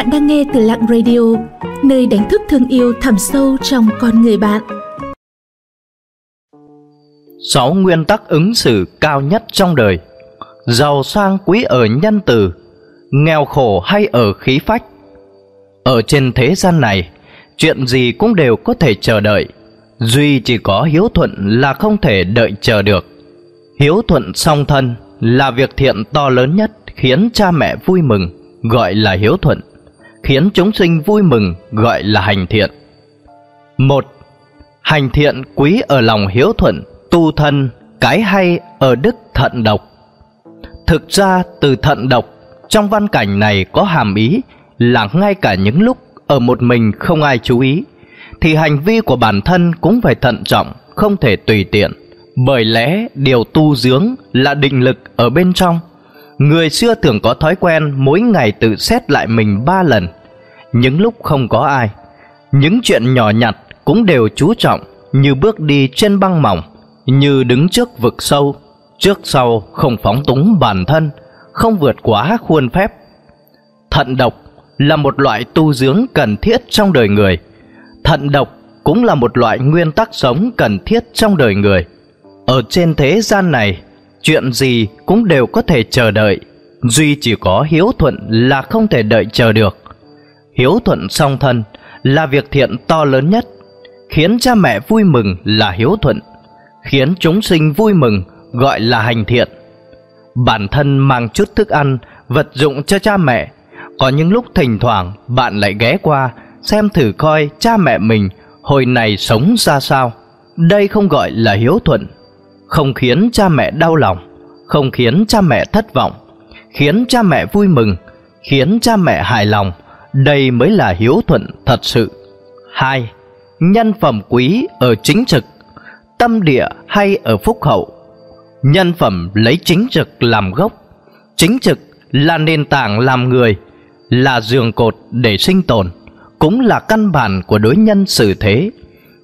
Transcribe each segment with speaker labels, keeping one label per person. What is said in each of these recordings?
Speaker 1: Bạn đang nghe từ Lặng Radio, nơi đánh thức thương yêu thẳm sâu trong con người bạn.
Speaker 2: Sáu nguyên tắc ứng xử cao nhất trong đời. Giàu sang quý ở nhân từ Nghèo khổ hay ở khí phách. Ở trên thế gian này Chuyện gì cũng đều có thể chờ đợi. Duy chỉ có hiếu thuận là không thể đợi chờ được. Hiếu thuận song thân là việc thiện to lớn nhất Khiến cha mẹ vui mừng Gọi là hiếu thuận. Khiến chúng sinh vui mừng Gọi là hành thiện. Một, Hành thiện quý ở lòng hiếu thuận, Tu thân, cái hay ở đức thận độc. Thực ra, từ thận độc, Trong văn cảnh này có hàm ý Là ngay cả những lúc Ở một mình không ai chú ý, Thì hành vi của bản thân cũng phải thận trọng, Không thể tùy tiện. Bởi lẽ, điều tu dưỡng Là định lực ở bên trong. Người xưa thường có thói quen Mỗi ngày tự xét lại mình ba lần. Những lúc không có ai, Những chuyện nhỏ nhặt Cũng đều chú trọng Như bước đi trên băng mỏng, Như đứng trước vực sâu. Trước sau không phóng túng bản thân, Không vượt quá khuôn phép. Thận độc là một loại tu dưỡng cần thiết trong đời người. Thận độc cũng là một loại nguyên tắc sống cần thiết trong đời người. Ở trên thế gian này Chuyện gì cũng đều có thể chờ đợi. Duy chỉ có hiếu thuận là không thể đợi chờ được. Hiếu thuận song thân là việc thiện to lớn nhất Khiến cha mẹ vui mừng là hiếu thuận Khiến chúng sinh vui mừng gọi là hành thiện. Bản thân mang chút thức ăn, vật dụng cho cha mẹ Có những lúc thỉnh thoảng bạn lại ghé qua Xem thử coi cha mẹ mình hồi này sống ra sao. Đây không gọi là hiếu thuận. Không khiến cha mẹ đau lòng, Không khiến cha mẹ thất vọng, Khiến cha mẹ vui mừng, Khiến cha mẹ hài lòng. Đây mới là hiếu thuận thật sự. Hai, Nhân phẩm quý ở chính trực, Tâm địa hay ở phúc hậu. Nhân phẩm lấy chính trực làm gốc, Chính trực là nền tảng làm người, Là giường cột để sinh tồn, Cũng là căn bản của đối nhân xử thế,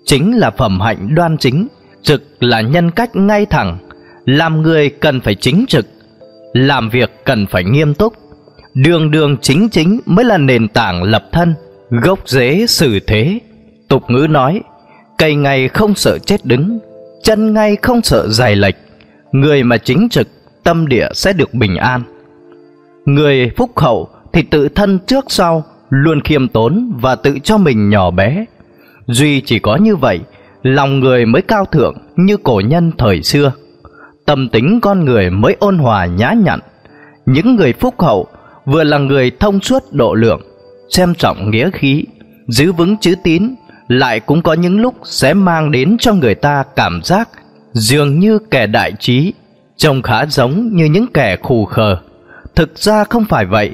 Speaker 2: Chính là phẩm hạnh đoan chính. Trực là nhân cách ngay thẳng. Làm người cần phải chính trực, Làm việc cần phải nghiêm túc. Đường đường chính chính mới là nền tảng lập thân, Gốc rễ xử thế. Tục ngữ nói, Cây ngay không sợ chết đứng, Chân ngay không sợ dài lệch. Người mà chính trực, Tâm địa sẽ được bình an. Người phúc hậu Thì tự thân trước sau, Luôn khiêm tốn và tự cho mình nhỏ bé. Duy chỉ có như vậy Lòng người mới cao thượng Như cổ nhân thời xưa. Tâm tính con người mới ôn hòa nhã nhặn. Những người phúc hậu Vừa là người thông suốt độ lượng, Xem trọng nghĩa khí, Giữ vững chữ tín, Lại cũng có những lúc sẽ mang đến cho người ta cảm giác dường như kẻ đại trí, trông khá giống như những kẻ khù khờ. Thực ra không phải vậy.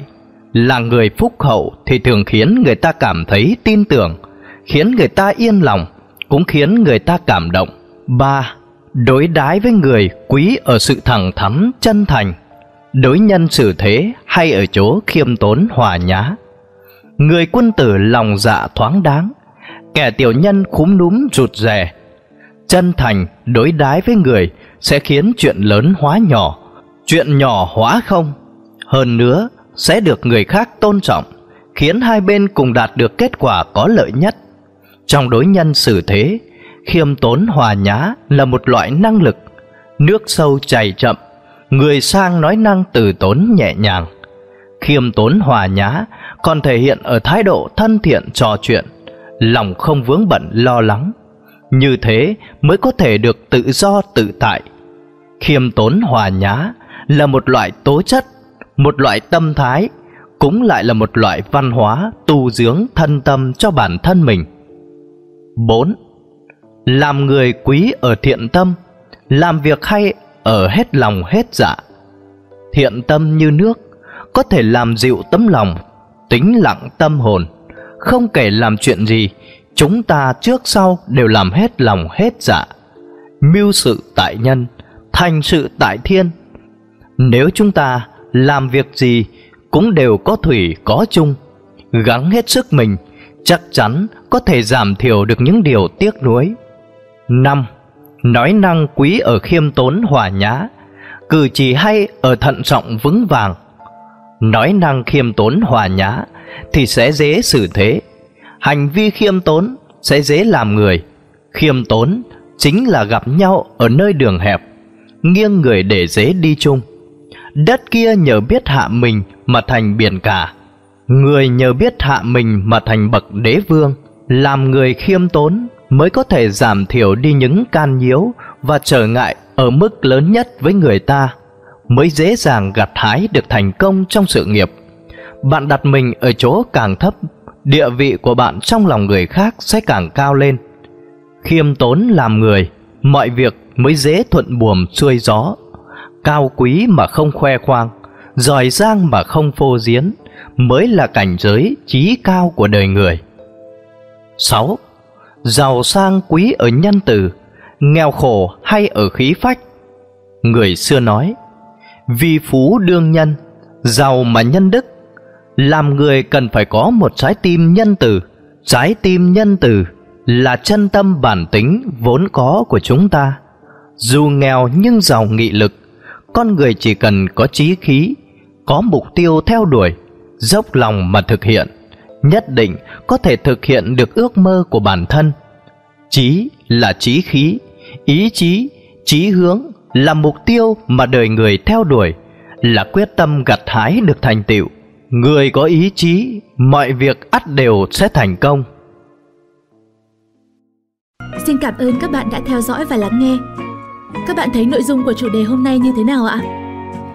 Speaker 2: Là người phúc hậu thì thường khiến người ta cảm thấy tin tưởng, khiến người ta yên lòng cũng khiến người ta cảm động. Ba, đối đái với người quý ở sự thẳng thắn, chân thành. Đối nhân xử thế hay ở chỗ khiêm tốn, hòa nhã. Người quân tử lòng dạ thoáng đáng, kẻ tiểu nhân khúm núm, rụt rè. Chân thành, đối đái với người sẽ khiến chuyện lớn hóa nhỏ, chuyện nhỏ hóa không. Hơn nữa, sẽ được người khác tôn trọng, khiến hai bên cùng đạt được kết quả có lợi nhất trong đối nhân xử thế, khiêm tốn hòa nhã là một loại năng lực. Nước sâu chảy chậm, người sang nói năng từ tốn nhẹ nhàng. Khiêm tốn hòa nhã còn thể hiện ở thái độ thân thiện trò chuyện, lòng không vướng bận lo lắng. Như thế mới có thể được tự do tự tại. Khiêm tốn hòa nhã là một loại tố chất, một loại tâm thái, cũng lại là một loại văn hóa tu dưỡng thân tâm cho bản thân mình. 4. Làm người quý ở thiện tâm, Làm việc hay ở hết lòng hết dạ. Thiện tâm như nước, Có thể làm dịu tấm lòng Tính lặng tâm hồn. Không kể làm chuyện gì, chúng ta trước sau đều làm hết lòng hết dạ. Mưu sự tại nhân, thành sự tại thiên. Nếu chúng ta làm việc gì cũng đều có thủy, có chung. Gắng hết sức mình chắc chắn có thể giảm thiểu được những điều tiếc nuối năm nói năng quý ở khiêm tốn hòa nhã cử chỉ hay ở thận trọng vững vàng nói năng khiêm tốn hòa nhã thì sẽ dễ xử thế. Hành vi khiêm tốn sẽ dễ làm người. Khiêm tốn chính là gặp nhau ở nơi đường hẹp, nghiêng người để dễ đi chung. Đất kia nhờ biết hạ mình mà thành biển cả, người nhờ biết hạ mình mà thành bậc đế vương. Làm người khiêm tốn mới có thể giảm thiểu đi những can nhiễu và trở ngại ở mức lớn nhất với người ta, mới dễ dàng gặt hái được thành công trong sự nghiệp. Bạn đặt mình ở chỗ càng thấp, địa vị của bạn trong lòng người khác sẽ càng cao lên. Khiêm tốn làm người, mọi việc mới dễ thuận buồm xuôi gió. Cao quý mà không khoe khoang, giỏi giang mà không phô diễn, mới là cảnh giới trí cao của đời người. 6. Giàu sang quý ở nhân từ, nghèo khổ hay ở khí phách. Người xưa nói, vì phú đương nhân, giàu mà nhân đức. Làm người cần phải có một trái tim nhân từ, trái tim nhân từ là chân tâm bản tính vốn có của chúng ta. Dù nghèo nhưng giàu nghị lực, con người chỉ cần có chí khí, có mục tiêu theo đuổi, dốc lòng mà thực hiện, nhất định có thể thực hiện được ước mơ của bản thân. Chí là chí khí, ý chí, chí hướng là mục tiêu mà đời người theo đuổi, là quyết tâm gặt hái được thành tựu. Người có ý chí, mọi việc ắt đều sẽ thành công.
Speaker 1: Xin cảm ơn các bạn đã theo dõi và lắng nghe. Các bạn thấy nội dung của chủ đề hôm nay như thế nào ạ?